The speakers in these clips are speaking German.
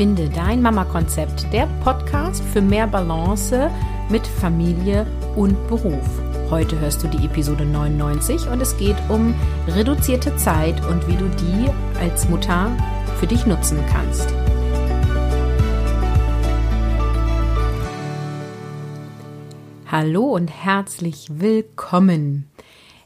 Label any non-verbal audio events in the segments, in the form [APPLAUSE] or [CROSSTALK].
Finde dein Mama-Konzept, der Podcast für mehr Balance mit Familie und Beruf. Heute hörst du die Episode 99 und es geht um reduzierte Zeit und wie du die als Mutter für dich nutzen kannst. Hallo und herzlich willkommen.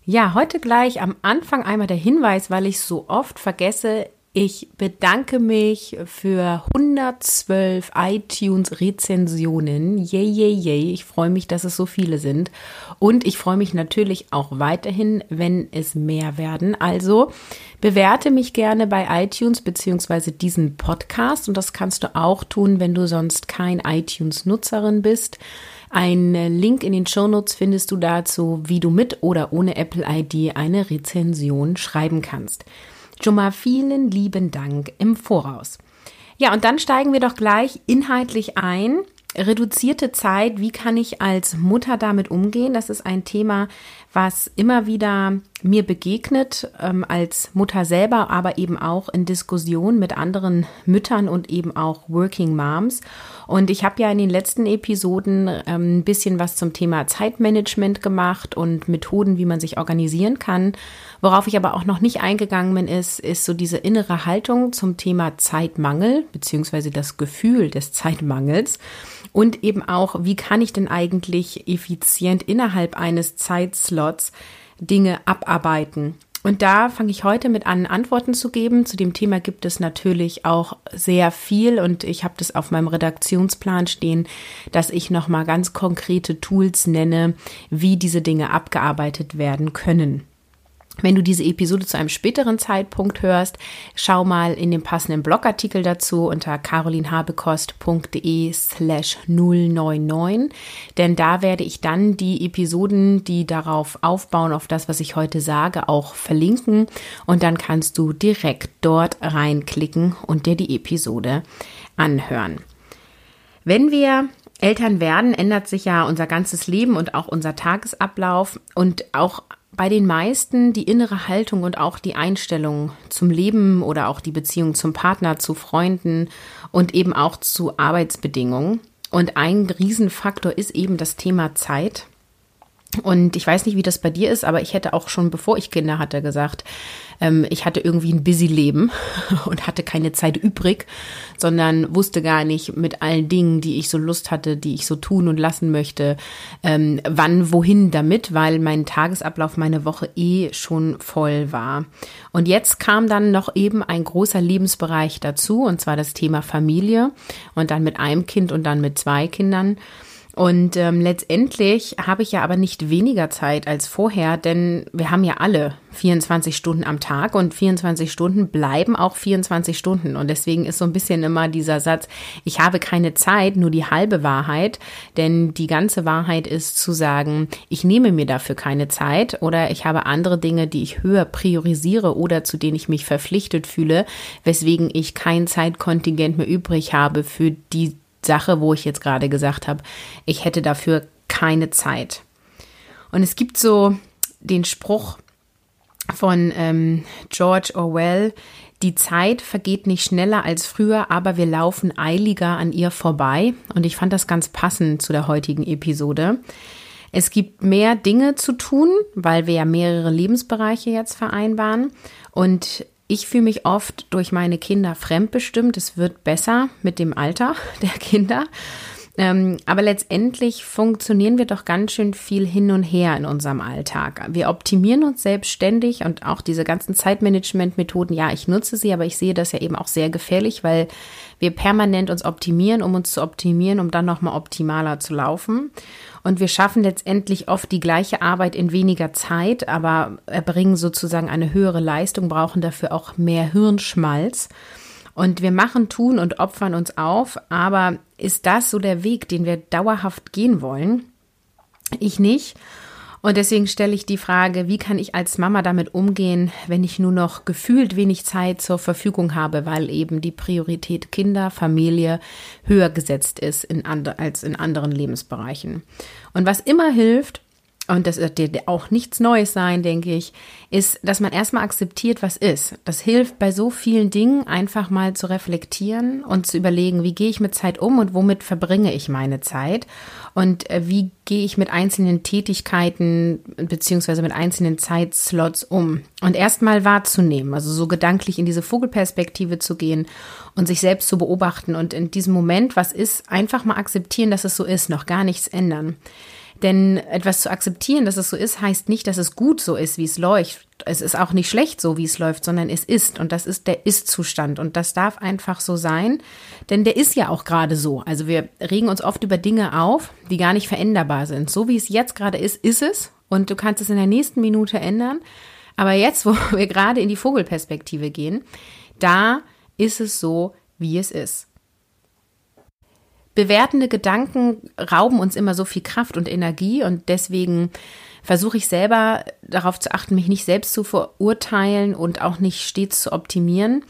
Ja, heute gleich am Anfang einmal der Hinweis, weil ich so oft vergesse, ich bedanke mich für 112 iTunes-Rezensionen. Yay, yay, yay. Ich freue mich, dass es so viele sind. Und ich freue mich natürlich auch weiterhin, wenn es mehr werden. Also bewerte mich gerne bei iTunes beziehungsweise diesen Podcast. Und das kannst du auch tun, wenn du sonst kein iTunes-Nutzerin bist. Ein Link in den Shownotes findest du dazu, wie du mit oder ohne Apple ID eine Rezension schreiben kannst. Schon mal vielen lieben Dank im Voraus. Ja, und dann steigen wir doch gleich inhaltlich ein. Reduzierte Zeit, wie kann ich als Mutter damit umgehen? Das ist ein Thema, was immer wieder mir begegnet, ähm, als Mutter selber, aber eben auch in Diskussion mit anderen Müttern und eben auch Working Moms. Und ich habe ja in den letzten Episoden ähm, ein bisschen was zum Thema Zeitmanagement gemacht und Methoden, wie man sich organisieren kann. Worauf ich aber auch noch nicht eingegangen bin, ist, ist so diese innere Haltung zum Thema Zeitmangel, beziehungsweise das Gefühl des Zeitmangels. Und eben auch, wie kann ich denn eigentlich effizient innerhalb eines Zeitslots Dinge abarbeiten? Und da fange ich heute mit an, Antworten zu geben. Zu dem Thema gibt es natürlich auch sehr viel und ich habe das auf meinem Redaktionsplan stehen, dass ich nochmal ganz konkrete Tools nenne, wie diese Dinge abgearbeitet werden können. Wenn du diese Episode zu einem späteren Zeitpunkt hörst, schau mal in den passenden Blogartikel dazu unter carolinhabekost.de slash 099, denn da werde ich dann die Episoden, die darauf aufbauen, auf das, was ich heute sage, auch verlinken und dann kannst du direkt dort reinklicken und dir die Episode anhören. Wenn wir Eltern werden, ändert sich ja unser ganzes Leben und auch unser Tagesablauf und auch bei den meisten die innere Haltung und auch die Einstellung zum Leben oder auch die Beziehung zum Partner, zu Freunden und eben auch zu Arbeitsbedingungen. Und ein Riesenfaktor ist eben das Thema Zeit. Und ich weiß nicht, wie das bei dir ist, aber ich hätte auch schon, bevor ich Kinder hatte, gesagt, ähm, ich hatte irgendwie ein busy Leben [LAUGHS] und hatte keine Zeit übrig, sondern wusste gar nicht mit allen Dingen, die ich so Lust hatte, die ich so tun und lassen möchte, ähm, wann, wohin damit, weil mein Tagesablauf, meine Woche eh schon voll war. Und jetzt kam dann noch eben ein großer Lebensbereich dazu, und zwar das Thema Familie und dann mit einem Kind und dann mit zwei Kindern. Und ähm, letztendlich habe ich ja aber nicht weniger Zeit als vorher, denn wir haben ja alle 24 Stunden am Tag und 24 Stunden bleiben auch 24 Stunden. Und deswegen ist so ein bisschen immer dieser Satz, ich habe keine Zeit, nur die halbe Wahrheit, denn die ganze Wahrheit ist zu sagen, ich nehme mir dafür keine Zeit oder ich habe andere Dinge, die ich höher priorisiere oder zu denen ich mich verpflichtet fühle, weswegen ich kein Zeitkontingent mehr übrig habe für die Sache, wo ich jetzt gerade gesagt habe, ich hätte dafür keine Zeit. Und es gibt so den Spruch von ähm, George Orwell, die Zeit vergeht nicht schneller als früher, aber wir laufen eiliger an ihr vorbei. Und ich fand das ganz passend zu der heutigen Episode. Es gibt mehr Dinge zu tun, weil wir ja mehrere Lebensbereiche jetzt vereinbaren. Und ich fühle mich oft durch meine Kinder fremdbestimmt. Es wird besser mit dem Alter [LAUGHS] der Kinder. Ähm, aber letztendlich funktionieren wir doch ganz schön viel hin und her in unserem Alltag. Wir optimieren uns selbstständig und auch diese ganzen Zeitmanagement-Methoden, ja, ich nutze sie, aber ich sehe das ja eben auch sehr gefährlich, weil wir permanent uns optimieren, um uns zu optimieren, um dann nochmal optimaler zu laufen. Und wir schaffen letztendlich oft die gleiche Arbeit in weniger Zeit, aber erbringen sozusagen eine höhere Leistung, brauchen dafür auch mehr Hirnschmalz. Und wir machen, tun und opfern uns auf, aber ist das so der Weg, den wir dauerhaft gehen wollen? Ich nicht. Und deswegen stelle ich die Frage, wie kann ich als Mama damit umgehen, wenn ich nur noch gefühlt wenig Zeit zur Verfügung habe, weil eben die Priorität Kinder, Familie höher gesetzt ist in and als in anderen Lebensbereichen. Und was immer hilft, und das wird dir auch nichts Neues sein, denke ich, ist, dass man erstmal akzeptiert, was ist. Das hilft bei so vielen Dingen einfach mal zu reflektieren und zu überlegen, wie gehe ich mit Zeit um und womit verbringe ich meine Zeit und äh, wie gehe ich mit einzelnen Tätigkeiten beziehungsweise mit einzelnen Zeitslots um. Und erstmal wahrzunehmen, also so gedanklich in diese Vogelperspektive zu gehen und sich selbst zu beobachten und in diesem Moment, was ist, einfach mal akzeptieren, dass es so ist, noch gar nichts ändern. Denn etwas zu akzeptieren, dass es so ist, heißt nicht, dass es gut so ist, wie es läuft. Es ist auch nicht schlecht so, wie es läuft, sondern es ist. Und das ist der Ist-Zustand. Und das darf einfach so sein. Denn der ist ja auch gerade so. Also wir regen uns oft über Dinge auf, die gar nicht veränderbar sind. So wie es jetzt gerade ist, ist es. Und du kannst es in der nächsten Minute ändern. Aber jetzt, wo [LAUGHS] wir gerade in die Vogelperspektive gehen, da ist es so, wie es ist. Bewertende Gedanken rauben uns immer so viel Kraft und Energie und deswegen versuche ich selber darauf zu achten, mich nicht selbst zu verurteilen und auch nicht stets zu optimieren.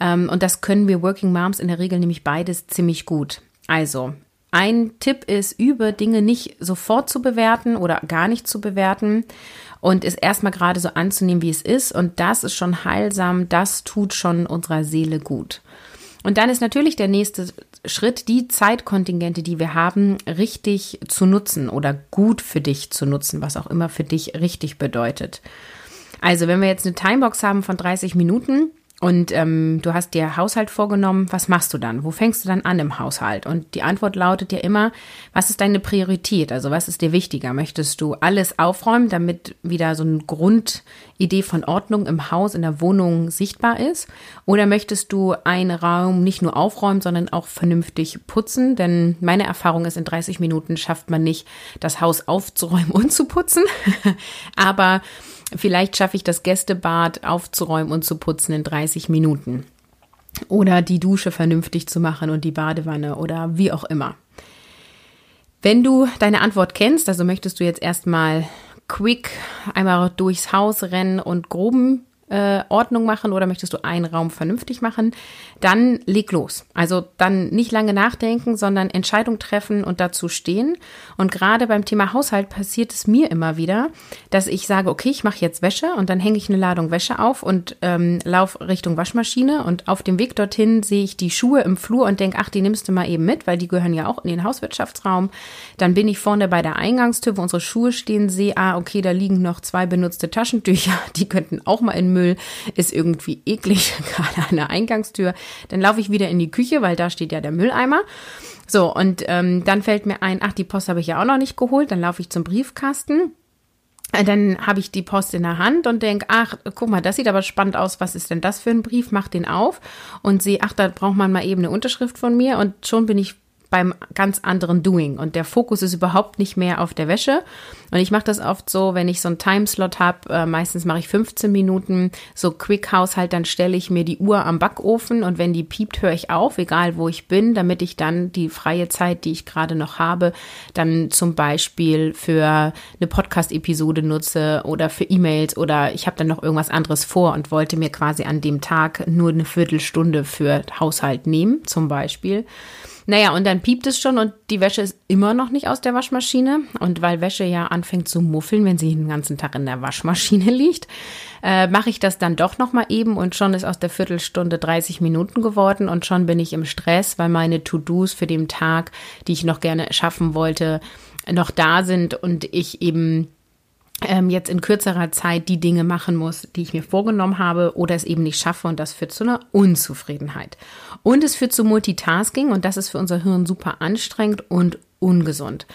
Ähm, und das können wir Working Moms in der Regel nämlich beides ziemlich gut. Also, ein Tipp ist, über Dinge nicht sofort zu bewerten oder gar nicht zu bewerten und es erstmal gerade so anzunehmen, wie es ist. Und das ist schon heilsam, das tut schon unserer Seele gut. Und dann ist natürlich der nächste Schritt, die Zeitkontingente, die wir haben, richtig zu nutzen oder gut für dich zu nutzen, was auch immer für dich richtig bedeutet. Also, wenn wir jetzt eine Timebox haben von 30 Minuten, und ähm, du hast dir Haushalt vorgenommen, was machst du dann? Wo fängst du dann an im Haushalt? Und die Antwort lautet ja immer, was ist deine Priorität? Also was ist dir wichtiger? Möchtest du alles aufräumen, damit wieder so eine Grundidee von Ordnung im Haus, in der Wohnung sichtbar ist? Oder möchtest du einen Raum nicht nur aufräumen, sondern auch vernünftig putzen? Denn meine Erfahrung ist, in 30 Minuten schafft man nicht, das Haus aufzuräumen und zu putzen. [LAUGHS] Aber Vielleicht schaffe ich das Gästebad aufzuräumen und zu putzen in 30 Minuten. Oder die Dusche vernünftig zu machen und die Badewanne oder wie auch immer. Wenn du deine Antwort kennst, also möchtest du jetzt erstmal quick einmal durchs Haus rennen und groben äh, Ordnung machen oder möchtest du einen Raum vernünftig machen, dann leg los. Also dann nicht lange nachdenken, sondern Entscheidung treffen und dazu stehen. Und gerade beim Thema Haushalt passiert es mir immer wieder, dass ich sage, okay, ich mache jetzt Wäsche und dann hänge ich eine Ladung Wäsche auf und ähm, laufe Richtung Waschmaschine und auf dem Weg dorthin sehe ich die Schuhe im Flur und denke, ach, die nimmst du mal eben mit, weil die gehören ja auch in den Hauswirtschaftsraum. Dann bin ich vorne bei der Eingangstür, wo unsere Schuhe stehen, sehe, ah, okay, da liegen noch zwei benutzte Taschentücher, [LAUGHS] die könnten auch mal in Müll, ist irgendwie eklig, [LAUGHS] gerade an der Eingangstür. Dann laufe ich wieder in die Küche, weil da steht ja der Mülleimer. So, und ähm, dann fällt mir ein, ach, die Post habe ich ja auch noch nicht geholt. Dann laufe ich zum Briefkasten. Äh, dann habe ich die Post in der Hand und denke, ach, guck mal, das sieht aber spannend aus. Was ist denn das für ein Brief? Mach den auf und sehe, ach, da braucht man mal eben eine Unterschrift von mir. Und schon bin ich beim ganz anderen Doing und der Fokus ist überhaupt nicht mehr auf der Wäsche. Und ich mache das oft so, wenn ich so einen Timeslot habe, äh, meistens mache ich 15 Minuten so Quick-Haushalt, dann stelle ich mir die Uhr am Backofen und wenn die piept, höre ich auf, egal wo ich bin, damit ich dann die freie Zeit, die ich gerade noch habe, dann zum Beispiel für eine Podcast-Episode nutze oder für E-Mails oder ich habe dann noch irgendwas anderes vor und wollte mir quasi an dem Tag nur eine Viertelstunde für Haushalt nehmen, zum Beispiel. Naja, und dann piept es schon und die Wäsche ist immer noch nicht aus der Waschmaschine. Und weil Wäsche ja anfängt zu muffeln, wenn sie den ganzen Tag in der Waschmaschine [LAUGHS] liegt, äh, mache ich das dann doch nochmal eben und schon ist aus der Viertelstunde 30 Minuten geworden und schon bin ich im Stress, weil meine To-Dos für den Tag, die ich noch gerne schaffen wollte, noch da sind und ich eben ähm, jetzt in kürzerer Zeit die Dinge machen muss, die ich mir vorgenommen habe oder es eben nicht schaffe und das führt zu einer Unzufriedenheit. Und es führt zu Multitasking und das ist für unser Hirn super anstrengend und ungesund.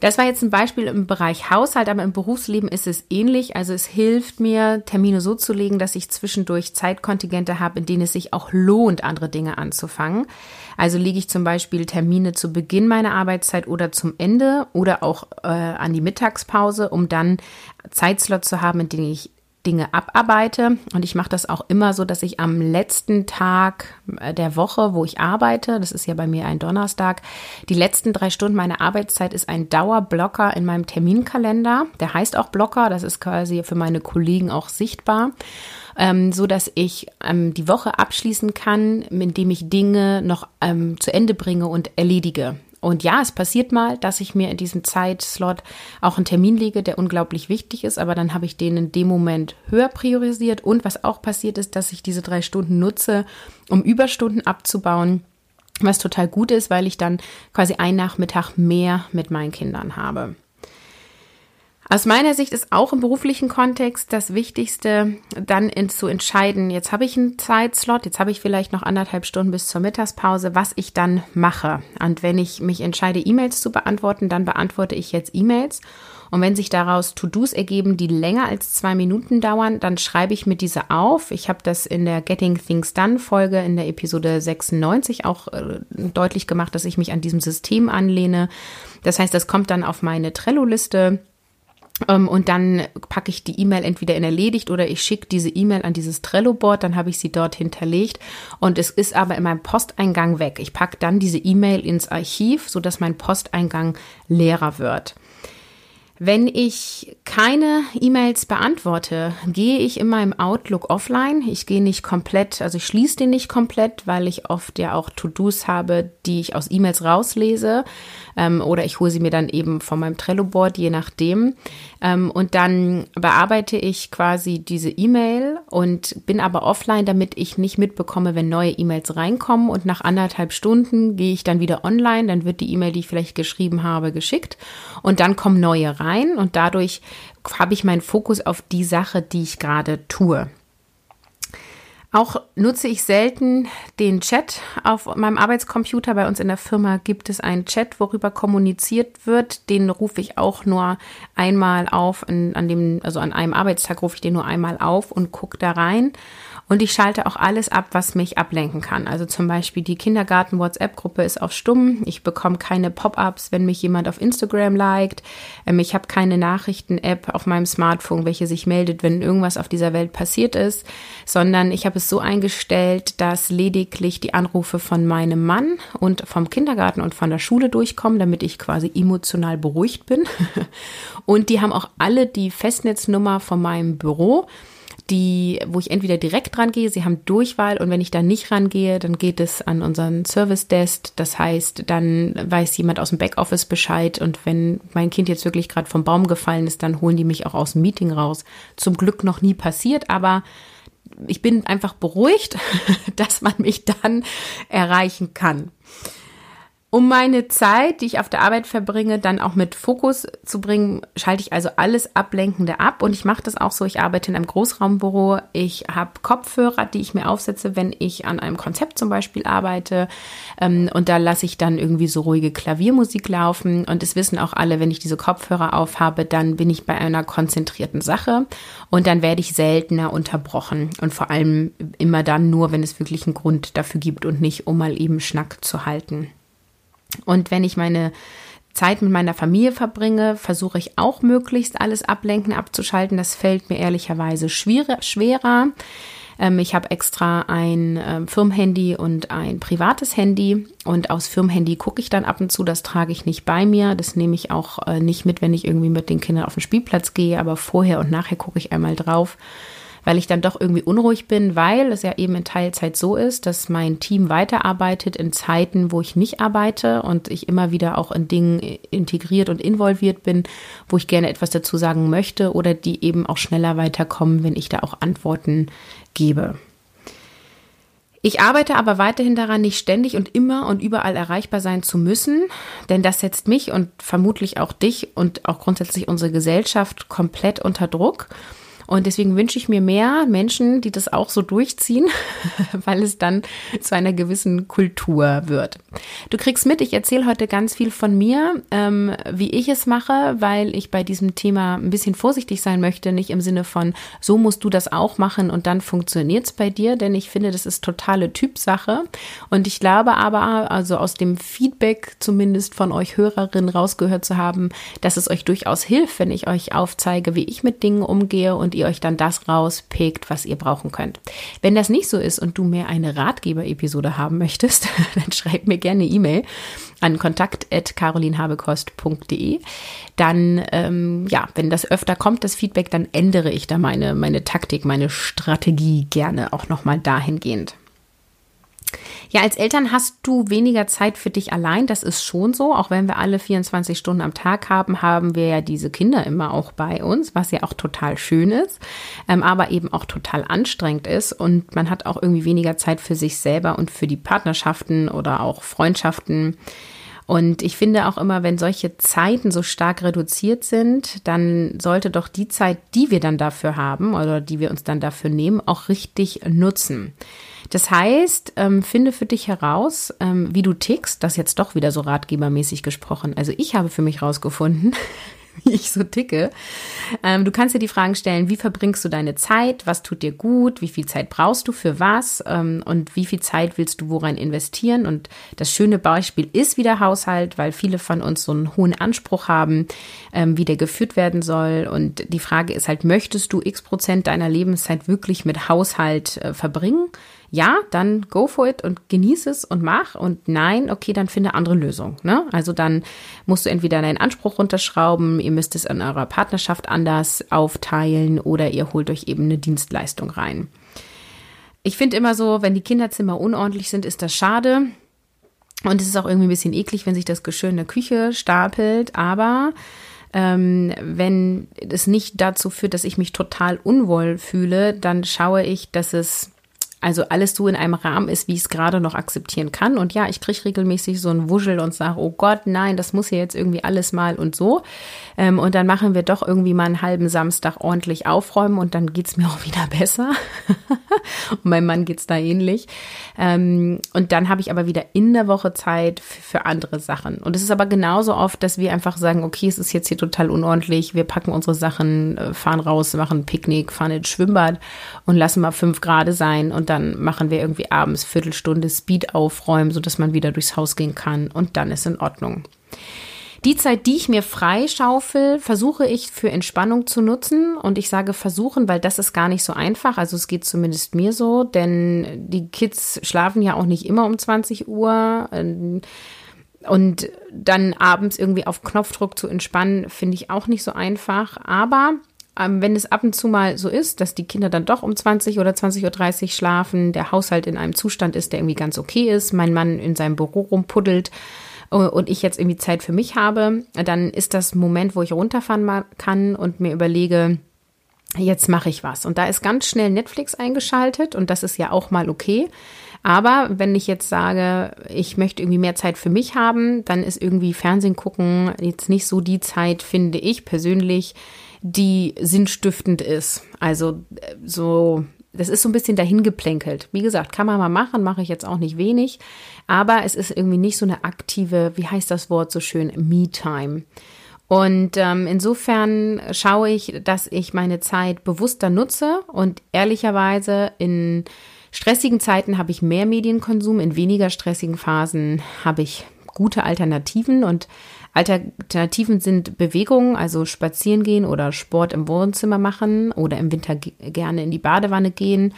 Das war jetzt ein Beispiel im Bereich Haushalt, aber im Berufsleben ist es ähnlich. Also es hilft mir, Termine so zu legen, dass ich zwischendurch Zeitkontingente habe, in denen es sich auch lohnt, andere Dinge anzufangen. Also lege ich zum Beispiel Termine zu Beginn meiner Arbeitszeit oder zum Ende oder auch äh, an die Mittagspause, um dann Zeitslots zu haben, in denen ich Dinge abarbeite. Und ich mache das auch immer so, dass ich am letzten Tag äh, der Woche, wo ich arbeite, das ist ja bei mir ein Donnerstag, die letzten drei Stunden meiner Arbeitszeit ist ein Dauerblocker in meinem Terminkalender. Der heißt auch Blocker, das ist quasi für meine Kollegen auch sichtbar ähm, so dass ich ähm, die Woche abschließen kann, indem ich Dinge noch ähm, zu Ende bringe und erledige. Und ja, es passiert mal, dass ich mir in diesem Zeitslot auch einen Termin lege, der unglaublich wichtig ist, aber dann habe ich den in dem Moment höher priorisiert. Und was auch passiert ist, dass ich diese drei Stunden nutze, um Überstunden abzubauen, was total gut ist, weil ich dann quasi einen Nachmittag mehr mit meinen Kindern habe. Aus meiner Sicht ist auch im beruflichen Kontext das Wichtigste, dann in, zu entscheiden, jetzt habe ich einen Zeitslot, jetzt habe ich vielleicht noch anderthalb Stunden bis zur Mittagspause, was ich dann mache. Und wenn ich mich entscheide, E-Mails zu beantworten, dann beantworte ich jetzt E-Mails. Und wenn sich daraus To-Dos ergeben, die länger als zwei Minuten dauern, dann schreibe ich mir diese auf. Ich habe das in der Getting Things Done Folge in der Episode 96 auch äh, deutlich gemacht, dass ich mich an diesem System anlehne. Das heißt, das kommt dann auf meine Trello-Liste und dann packe ich die E-Mail entweder in erledigt oder ich schicke diese E-Mail an dieses Trello-Board, dann habe ich sie dort hinterlegt und es ist aber in meinem Posteingang weg. Ich packe dann diese E-Mail ins Archiv, sodass mein Posteingang leerer wird. Wenn ich keine E-Mails beantworte, gehe ich immer im Outlook offline. Ich gehe nicht komplett, also ich schließe den nicht komplett, weil ich oft ja auch To-Dos habe, die ich aus E-Mails rauslese ähm, oder ich hole sie mir dann eben von meinem Trello-Board, je nachdem. Ähm, und dann bearbeite ich quasi diese E-Mail und bin aber offline, damit ich nicht mitbekomme, wenn neue E-Mails reinkommen. Und nach anderthalb Stunden gehe ich dann wieder online, dann wird die E-Mail, die ich vielleicht geschrieben habe, geschickt und dann kommen neue rein und dadurch habe ich meinen Fokus auf die Sache, die ich gerade tue. Auch nutze ich selten den Chat auf meinem Arbeitscomputer. Bei uns in der Firma gibt es einen Chat, worüber kommuniziert wird. Den rufe ich auch nur einmal auf, an dem, also an einem Arbeitstag rufe ich den nur einmal auf und gucke da rein. Und ich schalte auch alles ab, was mich ablenken kann. Also zum Beispiel die Kindergarten-WhatsApp-Gruppe ist auf Stumm. Ich bekomme keine Pop-ups, wenn mich jemand auf Instagram liked. Ähm, ich habe keine Nachrichten-App auf meinem Smartphone, welche sich meldet, wenn irgendwas auf dieser Welt passiert ist, sondern ich habe es so eingestellt, dass lediglich die Anrufe von meinem Mann und vom Kindergarten und von der Schule durchkommen, damit ich quasi emotional beruhigt bin. [LAUGHS] und die haben auch alle die Festnetznummer von meinem Büro die, wo ich entweder direkt dran gehe, sie haben Durchwahl und wenn ich da nicht rangehe, dann geht es an unseren Service Desk. Das heißt, dann weiß jemand aus dem Backoffice Bescheid und wenn mein Kind jetzt wirklich gerade vom Baum gefallen ist, dann holen die mich auch aus dem Meeting raus. Zum Glück noch nie passiert, aber ich bin einfach beruhigt, [LAUGHS] dass man mich dann erreichen kann. Um meine Zeit, die ich auf der Arbeit verbringe, dann auch mit Fokus zu bringen, schalte ich also alles Ablenkende ab. Und ich mache das auch so. Ich arbeite in einem Großraumbüro. Ich habe Kopfhörer, die ich mir aufsetze, wenn ich an einem Konzept zum Beispiel arbeite. Ähm, und da lasse ich dann irgendwie so ruhige Klaviermusik laufen. Und es wissen auch alle, wenn ich diese Kopfhörer aufhabe, dann bin ich bei einer konzentrierten Sache. Und dann werde ich seltener unterbrochen. Und vor allem immer dann nur, wenn es wirklich einen Grund dafür gibt und nicht, um mal eben Schnack zu halten. Und wenn ich meine Zeit mit meiner Familie verbringe, versuche ich auch möglichst alles Ablenken abzuschalten. Das fällt mir ehrlicherweise schwerer. Ähm, ich habe extra ein ähm, Firmenhandy und ein privates Handy. Und aus Firmenhandy gucke ich dann ab und zu. Das trage ich nicht bei mir. Das nehme ich auch äh, nicht mit, wenn ich irgendwie mit den Kindern auf den Spielplatz gehe. Aber vorher und nachher gucke ich einmal drauf weil ich dann doch irgendwie unruhig bin, weil es ja eben in Teilzeit so ist, dass mein Team weiterarbeitet in Zeiten, wo ich nicht arbeite und ich immer wieder auch in Dingen integriert und involviert bin, wo ich gerne etwas dazu sagen möchte oder die eben auch schneller weiterkommen, wenn ich da auch Antworten gebe. Ich arbeite aber weiterhin daran, nicht ständig und immer und überall erreichbar sein zu müssen, denn das setzt mich und vermutlich auch dich und auch grundsätzlich unsere Gesellschaft komplett unter Druck. Und deswegen wünsche ich mir mehr Menschen, die das auch so durchziehen, [LAUGHS] weil es dann zu einer gewissen Kultur wird. Du kriegst mit, ich erzähle heute ganz viel von mir, ähm, wie ich es mache, weil ich bei diesem Thema ein bisschen vorsichtig sein möchte, nicht im Sinne von, so musst du das auch machen und dann funktioniert es bei dir, denn ich finde, das ist totale Typsache. Und ich glaube aber, also aus dem Feedback zumindest von euch Hörerinnen rausgehört zu haben, dass es euch durchaus hilft, wenn ich euch aufzeige, wie ich mit Dingen umgehe und ihr euch dann das rauspickt, was ihr brauchen könnt. Wenn das nicht so ist und du mehr eine Ratgeber-Episode haben möchtest, [LAUGHS] dann schreib mir gerne E-Mail an kontakt.carolinhabekost.de. Dann, ähm, ja, wenn das öfter kommt, das Feedback, dann ändere ich da meine, meine Taktik, meine Strategie gerne auch nochmal dahingehend. Ja, als Eltern hast du weniger Zeit für dich allein. Das ist schon so. Auch wenn wir alle 24 Stunden am Tag haben, haben wir ja diese Kinder immer auch bei uns, was ja auch total schön ist, ähm, aber eben auch total anstrengend ist. Und man hat auch irgendwie weniger Zeit für sich selber und für die Partnerschaften oder auch Freundschaften. Und ich finde auch immer, wenn solche Zeiten so stark reduziert sind, dann sollte doch die Zeit, die wir dann dafür haben oder die wir uns dann dafür nehmen, auch richtig nutzen. Das heißt, ähm, finde für dich heraus, ähm, wie du tickst. Das jetzt doch wieder so ratgebermäßig gesprochen. Also ich habe für mich herausgefunden, [LAUGHS] [LAUGHS] wie ich so ticke. Ähm, du kannst dir die Fragen stellen, wie verbringst du deine Zeit, was tut dir gut, wie viel Zeit brauchst du für was ähm, und wie viel Zeit willst du worein investieren. Und das schöne Beispiel ist wieder Haushalt, weil viele von uns so einen hohen Anspruch haben, ähm, wie der geführt werden soll. Und die Frage ist halt, möchtest du x Prozent deiner Lebenszeit wirklich mit Haushalt äh, verbringen? Ja, dann go for it und genieß es und mach. Und nein, okay, dann finde andere Lösungen. Ne? Also dann musst du entweder deinen Anspruch runterschrauben, ihr müsst es in eurer Partnerschaft anders aufteilen oder ihr holt euch eben eine Dienstleistung rein. Ich finde immer so, wenn die Kinderzimmer unordentlich sind, ist das schade. Und es ist auch irgendwie ein bisschen eklig, wenn sich das Geschirr in der Küche stapelt. Aber ähm, wenn es nicht dazu führt, dass ich mich total unwohl fühle, dann schaue ich, dass es also alles so in einem Rahmen ist, wie ich es gerade noch akzeptieren kann. Und ja, ich kriege regelmäßig so ein Wuschel und sage, oh Gott, nein, das muss ja jetzt irgendwie alles mal und so. Ähm, und dann machen wir doch irgendwie mal einen halben Samstag ordentlich aufräumen und dann geht's mir [LAUGHS] auch wieder besser. [LAUGHS] und meinem Mann geht's da ähnlich. Ähm, und dann habe ich aber wieder in der Woche Zeit für andere Sachen. Und es ist aber genauso oft, dass wir einfach sagen, okay, es ist jetzt hier total unordentlich, wir packen unsere Sachen, äh, fahren raus, machen Picknick, fahren ins Schwimmbad und lassen mal fünf Grad sein und dann machen wir irgendwie abends Viertelstunde Speed aufräumen, sodass man wieder durchs Haus gehen kann und dann ist in Ordnung. Die Zeit, die ich mir freischaufel, versuche ich für Entspannung zu nutzen. Und ich sage versuchen, weil das ist gar nicht so einfach. Also es geht zumindest mir so, denn die Kids schlafen ja auch nicht immer um 20 Uhr. Und dann abends irgendwie auf Knopfdruck zu entspannen, finde ich auch nicht so einfach. Aber ähm, wenn es ab und zu mal so ist, dass die Kinder dann doch um 20 oder 20.30 Uhr schlafen, der Haushalt in einem Zustand ist, der irgendwie ganz okay ist, mein Mann in seinem Büro rumpuddelt äh, und ich jetzt irgendwie Zeit für mich habe, dann ist das Moment, wo ich runterfahren kann und mir überlege, jetzt mache ich was. Und da ist ganz schnell Netflix eingeschaltet und das ist ja auch mal okay. Aber wenn ich jetzt sage, ich möchte irgendwie mehr Zeit für mich haben, dann ist irgendwie Fernsehen gucken jetzt nicht so die Zeit, finde ich persönlich, die sinnstiftend ist. Also äh, so, das ist so ein bisschen dahingeplänkelt. Wie gesagt, kann man mal machen, mache ich jetzt auch nicht wenig. Aber es ist irgendwie nicht so eine aktive, wie heißt das Wort so schön, Me-Time. Und ähm, insofern schaue ich, dass ich meine Zeit bewusster nutze und ehrlicherweise in stressigen Zeiten habe ich mehr Medienkonsum, in weniger stressigen Phasen habe ich gute Alternativen und Alternativen sind Bewegungen, also spazieren gehen oder Sport im Wohnzimmer machen oder im Winter gerne in die Badewanne gehen.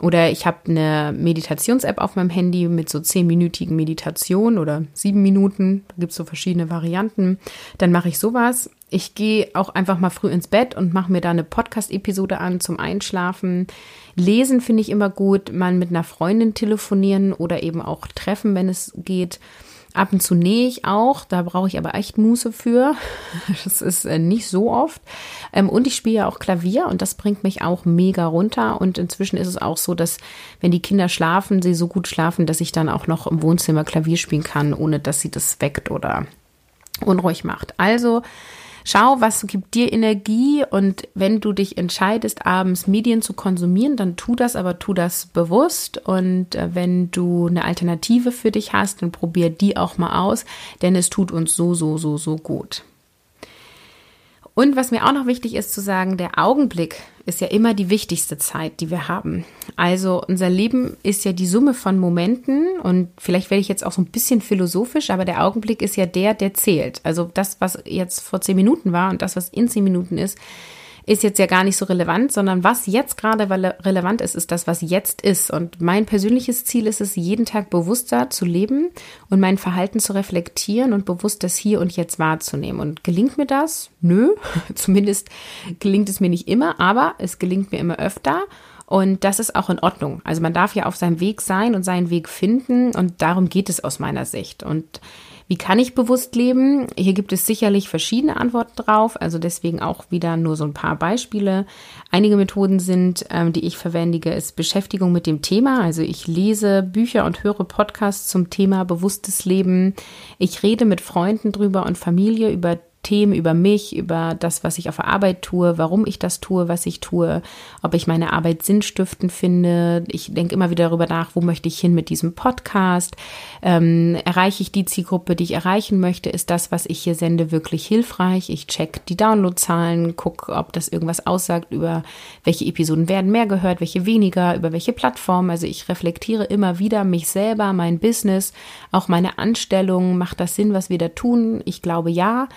Oder ich habe eine Meditations-App auf meinem Handy mit so zehnminütigen Meditationen oder sieben Minuten. Da gibt es so verschiedene Varianten. Dann mache ich sowas. Ich gehe auch einfach mal früh ins Bett und mache mir da eine Podcast-Episode an zum Einschlafen. Lesen finde ich immer gut, mal mit einer Freundin telefonieren oder eben auch treffen, wenn es geht. Ab und zu nähe ich auch, da brauche ich aber echt Muße für. [LAUGHS] Das ist äh, nicht so oft. Ähm, und ich spiele ja auch Klavier und das bringt mich auch mega runter. Und inzwischen ist es auch so, dass wenn die Kinder schlafen, sie so gut schlafen, dass ich dann auch noch im Wohnzimmer Klavier spielen kann, ohne dass sie das weckt oder unruhig macht. Also Schau, was gibt dir Energie und wenn du dich entscheidest, abends Medien zu konsumieren, dann tu das, aber tu das bewusst und äh, wenn du eine Alternative für dich hast, dann probier die auch mal aus, denn es tut uns so, so, so, so gut. Und was mir auch noch wichtig ist zu sagen, der Augenblick ist ja immer die wichtigste Zeit, die wir haben. Also unser Leben ist ja die Summe von Momenten und vielleicht werde ich jetzt auch so ein bisschen philosophisch, aber der Augenblick ist ja der, der zählt. Also das, was jetzt vor zehn Minuten war und das, was in zehn Minuten ist, ist jetzt ja gar nicht so relevant, sondern was jetzt gerade relevant ist, ist das, was jetzt ist. Und mein persönliches Ziel ist es, jeden Tag bewusster zu leben und mein Verhalten zu reflektieren und bewusst das Hier und Jetzt wahrzunehmen. Und gelingt mir das? Nö, [LAUGHS] zumindest gelingt es mir nicht immer, aber es gelingt mir immer öfter. Und das ist auch in Ordnung. Also man darf ja auf seinem Weg sein und seinen Weg finden und darum geht es aus meiner Sicht. Und wie kann ich bewusst leben? Hier gibt es sicherlich verschiedene Antworten drauf, also deswegen auch wieder nur so ein paar Beispiele. Einige Methoden sind, ähm, die ich verwende, ist Beschäftigung mit dem Thema. Also ich lese Bücher und höre Podcasts zum Thema bewusstes Leben. Ich rede mit Freunden drüber und Familie über Themen über mich, über das, was ich auf der Arbeit tue, warum ich das tue, was ich tue, ob ich meine Arbeit sinnstiftend finde. Ich denke immer wieder darüber nach, wo möchte ich hin mit diesem Podcast? Ähm, erreiche ich die Zielgruppe, die ich erreichen möchte? Ist das, was ich hier sende, wirklich hilfreich? Ich check die Downloadzahlen, gucke, ob das irgendwas aussagt über welche Episoden werden mehr gehört, welche weniger, über welche Plattform. Also ich reflektiere immer wieder mich selber, mein Business, auch meine Anstellung. Macht das Sinn, was wir da tun? Ich glaube ja.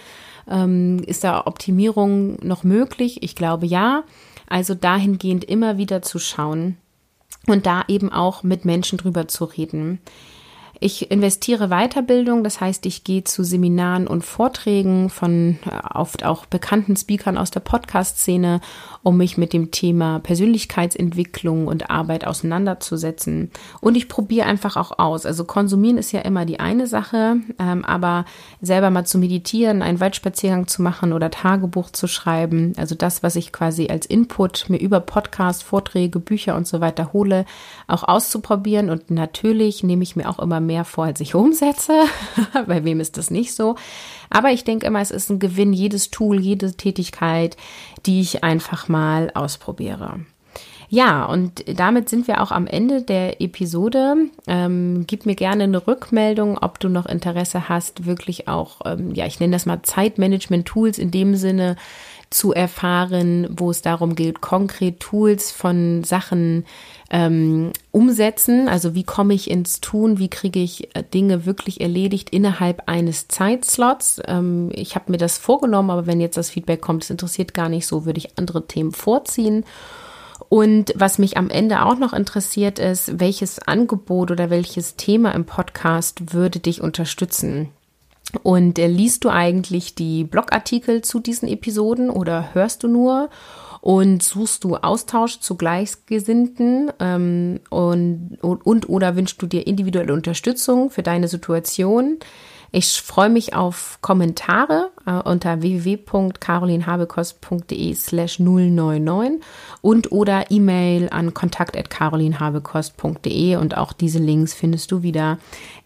Ähm, ist da Optimierung noch möglich? Ich glaube ja. Also dahingehend immer wieder zu schauen und da eben auch mit Menschen drüber zu reden. Ich investiere Weiterbildung, das heißt, ich gehe zu Seminaren und Vorträgen von äh, oft auch bekannten Speakern aus der Podcast-Szene, um mich mit dem Thema Persönlichkeitsentwicklung und Arbeit auseinanderzusetzen. Und ich probiere einfach auch aus. Also konsumieren ist ja immer die eine Sache, ähm, aber selber mal zu meditieren, einen Waldspaziergang zu machen oder Tagebuch zu schreiben, also das, was ich quasi als Input mir über Podcast, Vorträge, Bücher und so weiter hole, auch auszuprobieren. Und natürlich nehme ich mir auch immer mehr vor, als ich umsetze. [LAUGHS] Bei wem ist das nicht so? Aber ich denke immer, es ist ein Gewinn, jedes Tool, jede Tätigkeit, die ich einfach mal ausprobiere. Ja, und damit sind wir auch am Ende der Episode. Ähm, gib mir gerne eine Rückmeldung, ob du noch Interesse hast, wirklich auch, ähm, ja, ich nenne das mal Zeitmanagement-Tools in dem Sinne zu erfahren, wo es darum geht, konkret Tools von Sachen ähm, umsetzen. Also wie komme ich ins Tun, wie kriege ich äh, Dinge wirklich erledigt innerhalb eines Zeitslots. Ähm, ich habe mir das vorgenommen, aber wenn jetzt das Feedback kommt, es interessiert gar nicht so, würde ich andere Themen vorziehen. Und was mich am Ende auch noch interessiert ist, welches Angebot oder welches Thema im Podcast würde dich unterstützen? Und äh, liest du eigentlich die Blogartikel zu diesen Episoden oder hörst du nur? Und suchst du Austausch zu Gleichgesinnten ähm, und, und, und oder wünschst du dir individuelle Unterstützung für deine Situation? Ich freue mich auf Kommentare äh, unter www.carolinhabekost.de slash 099 und oder E-Mail an kontakt.carolinhabekost.de und auch diese Links findest du wieder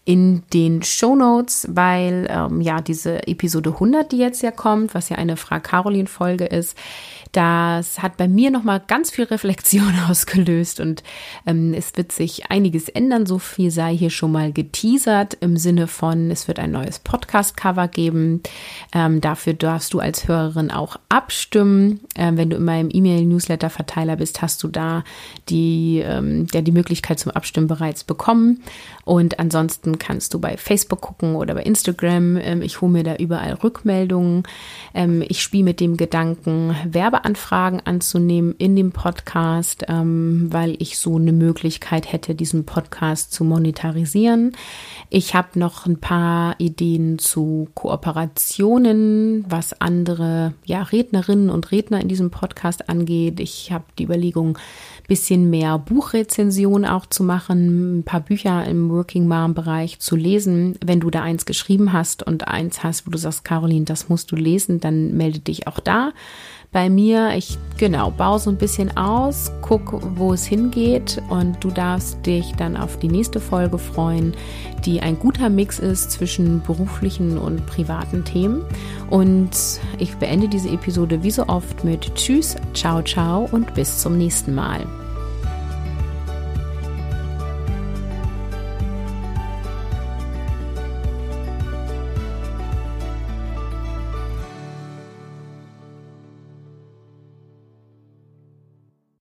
in den Show Notes, weil ähm, ja diese Episode 100, die jetzt ja kommt, was ja eine Frag Caroline Folge ist, das hat bei mir nochmal ganz viel Reflexion [LAUGHS] ausgelöst und ähm, es wird sich einiges ändern. So viel sei hier schon mal geteasert im Sinne von, es wird ein neues Podcast-Cover geben. Ähm, dafür darfst du als Hörerin auch abstimmen. Ähm, wenn du in meinem E-Mail-Newsletter-Verteiler bist, hast du da die, ähm, ja, die Möglichkeit zum Abstimmen bereits bekommen. Und ansonsten kannst du bei Facebook gucken oder bei Instagram. Ähm, ich hole mir da überall Rückmeldungen. Ähm, ich spiele mit dem Gedanken, Werbe Anfragen anzunehmen in dem Podcast, ähm, weil ich so eine Möglichkeit hätte, diesen Podcast zu monetarisieren. Ich habe noch ein paar Ideen zu Kooperationen, was andere ja, Rednerinnen und Redner in diesem Podcast angeht. Ich habe die Überlegung, bisschen mehr Buchrezension auch zu machen, ein paar Bücher im Working Mom Bereich zu lesen. Wenn du da eins geschrieben hast und eins hast, wo du sagst, Caroline, das musst du lesen, dann melde dich auch da bei mir. Ich genau baue so ein bisschen aus, guck, wo es hingeht und du darfst dich dann auf die nächste Folge freuen, die ein guter Mix ist zwischen beruflichen und privaten Themen. Und ich beende diese Episode wie so oft mit Tschüss, ciao, ciao und bis zum nächsten Mal.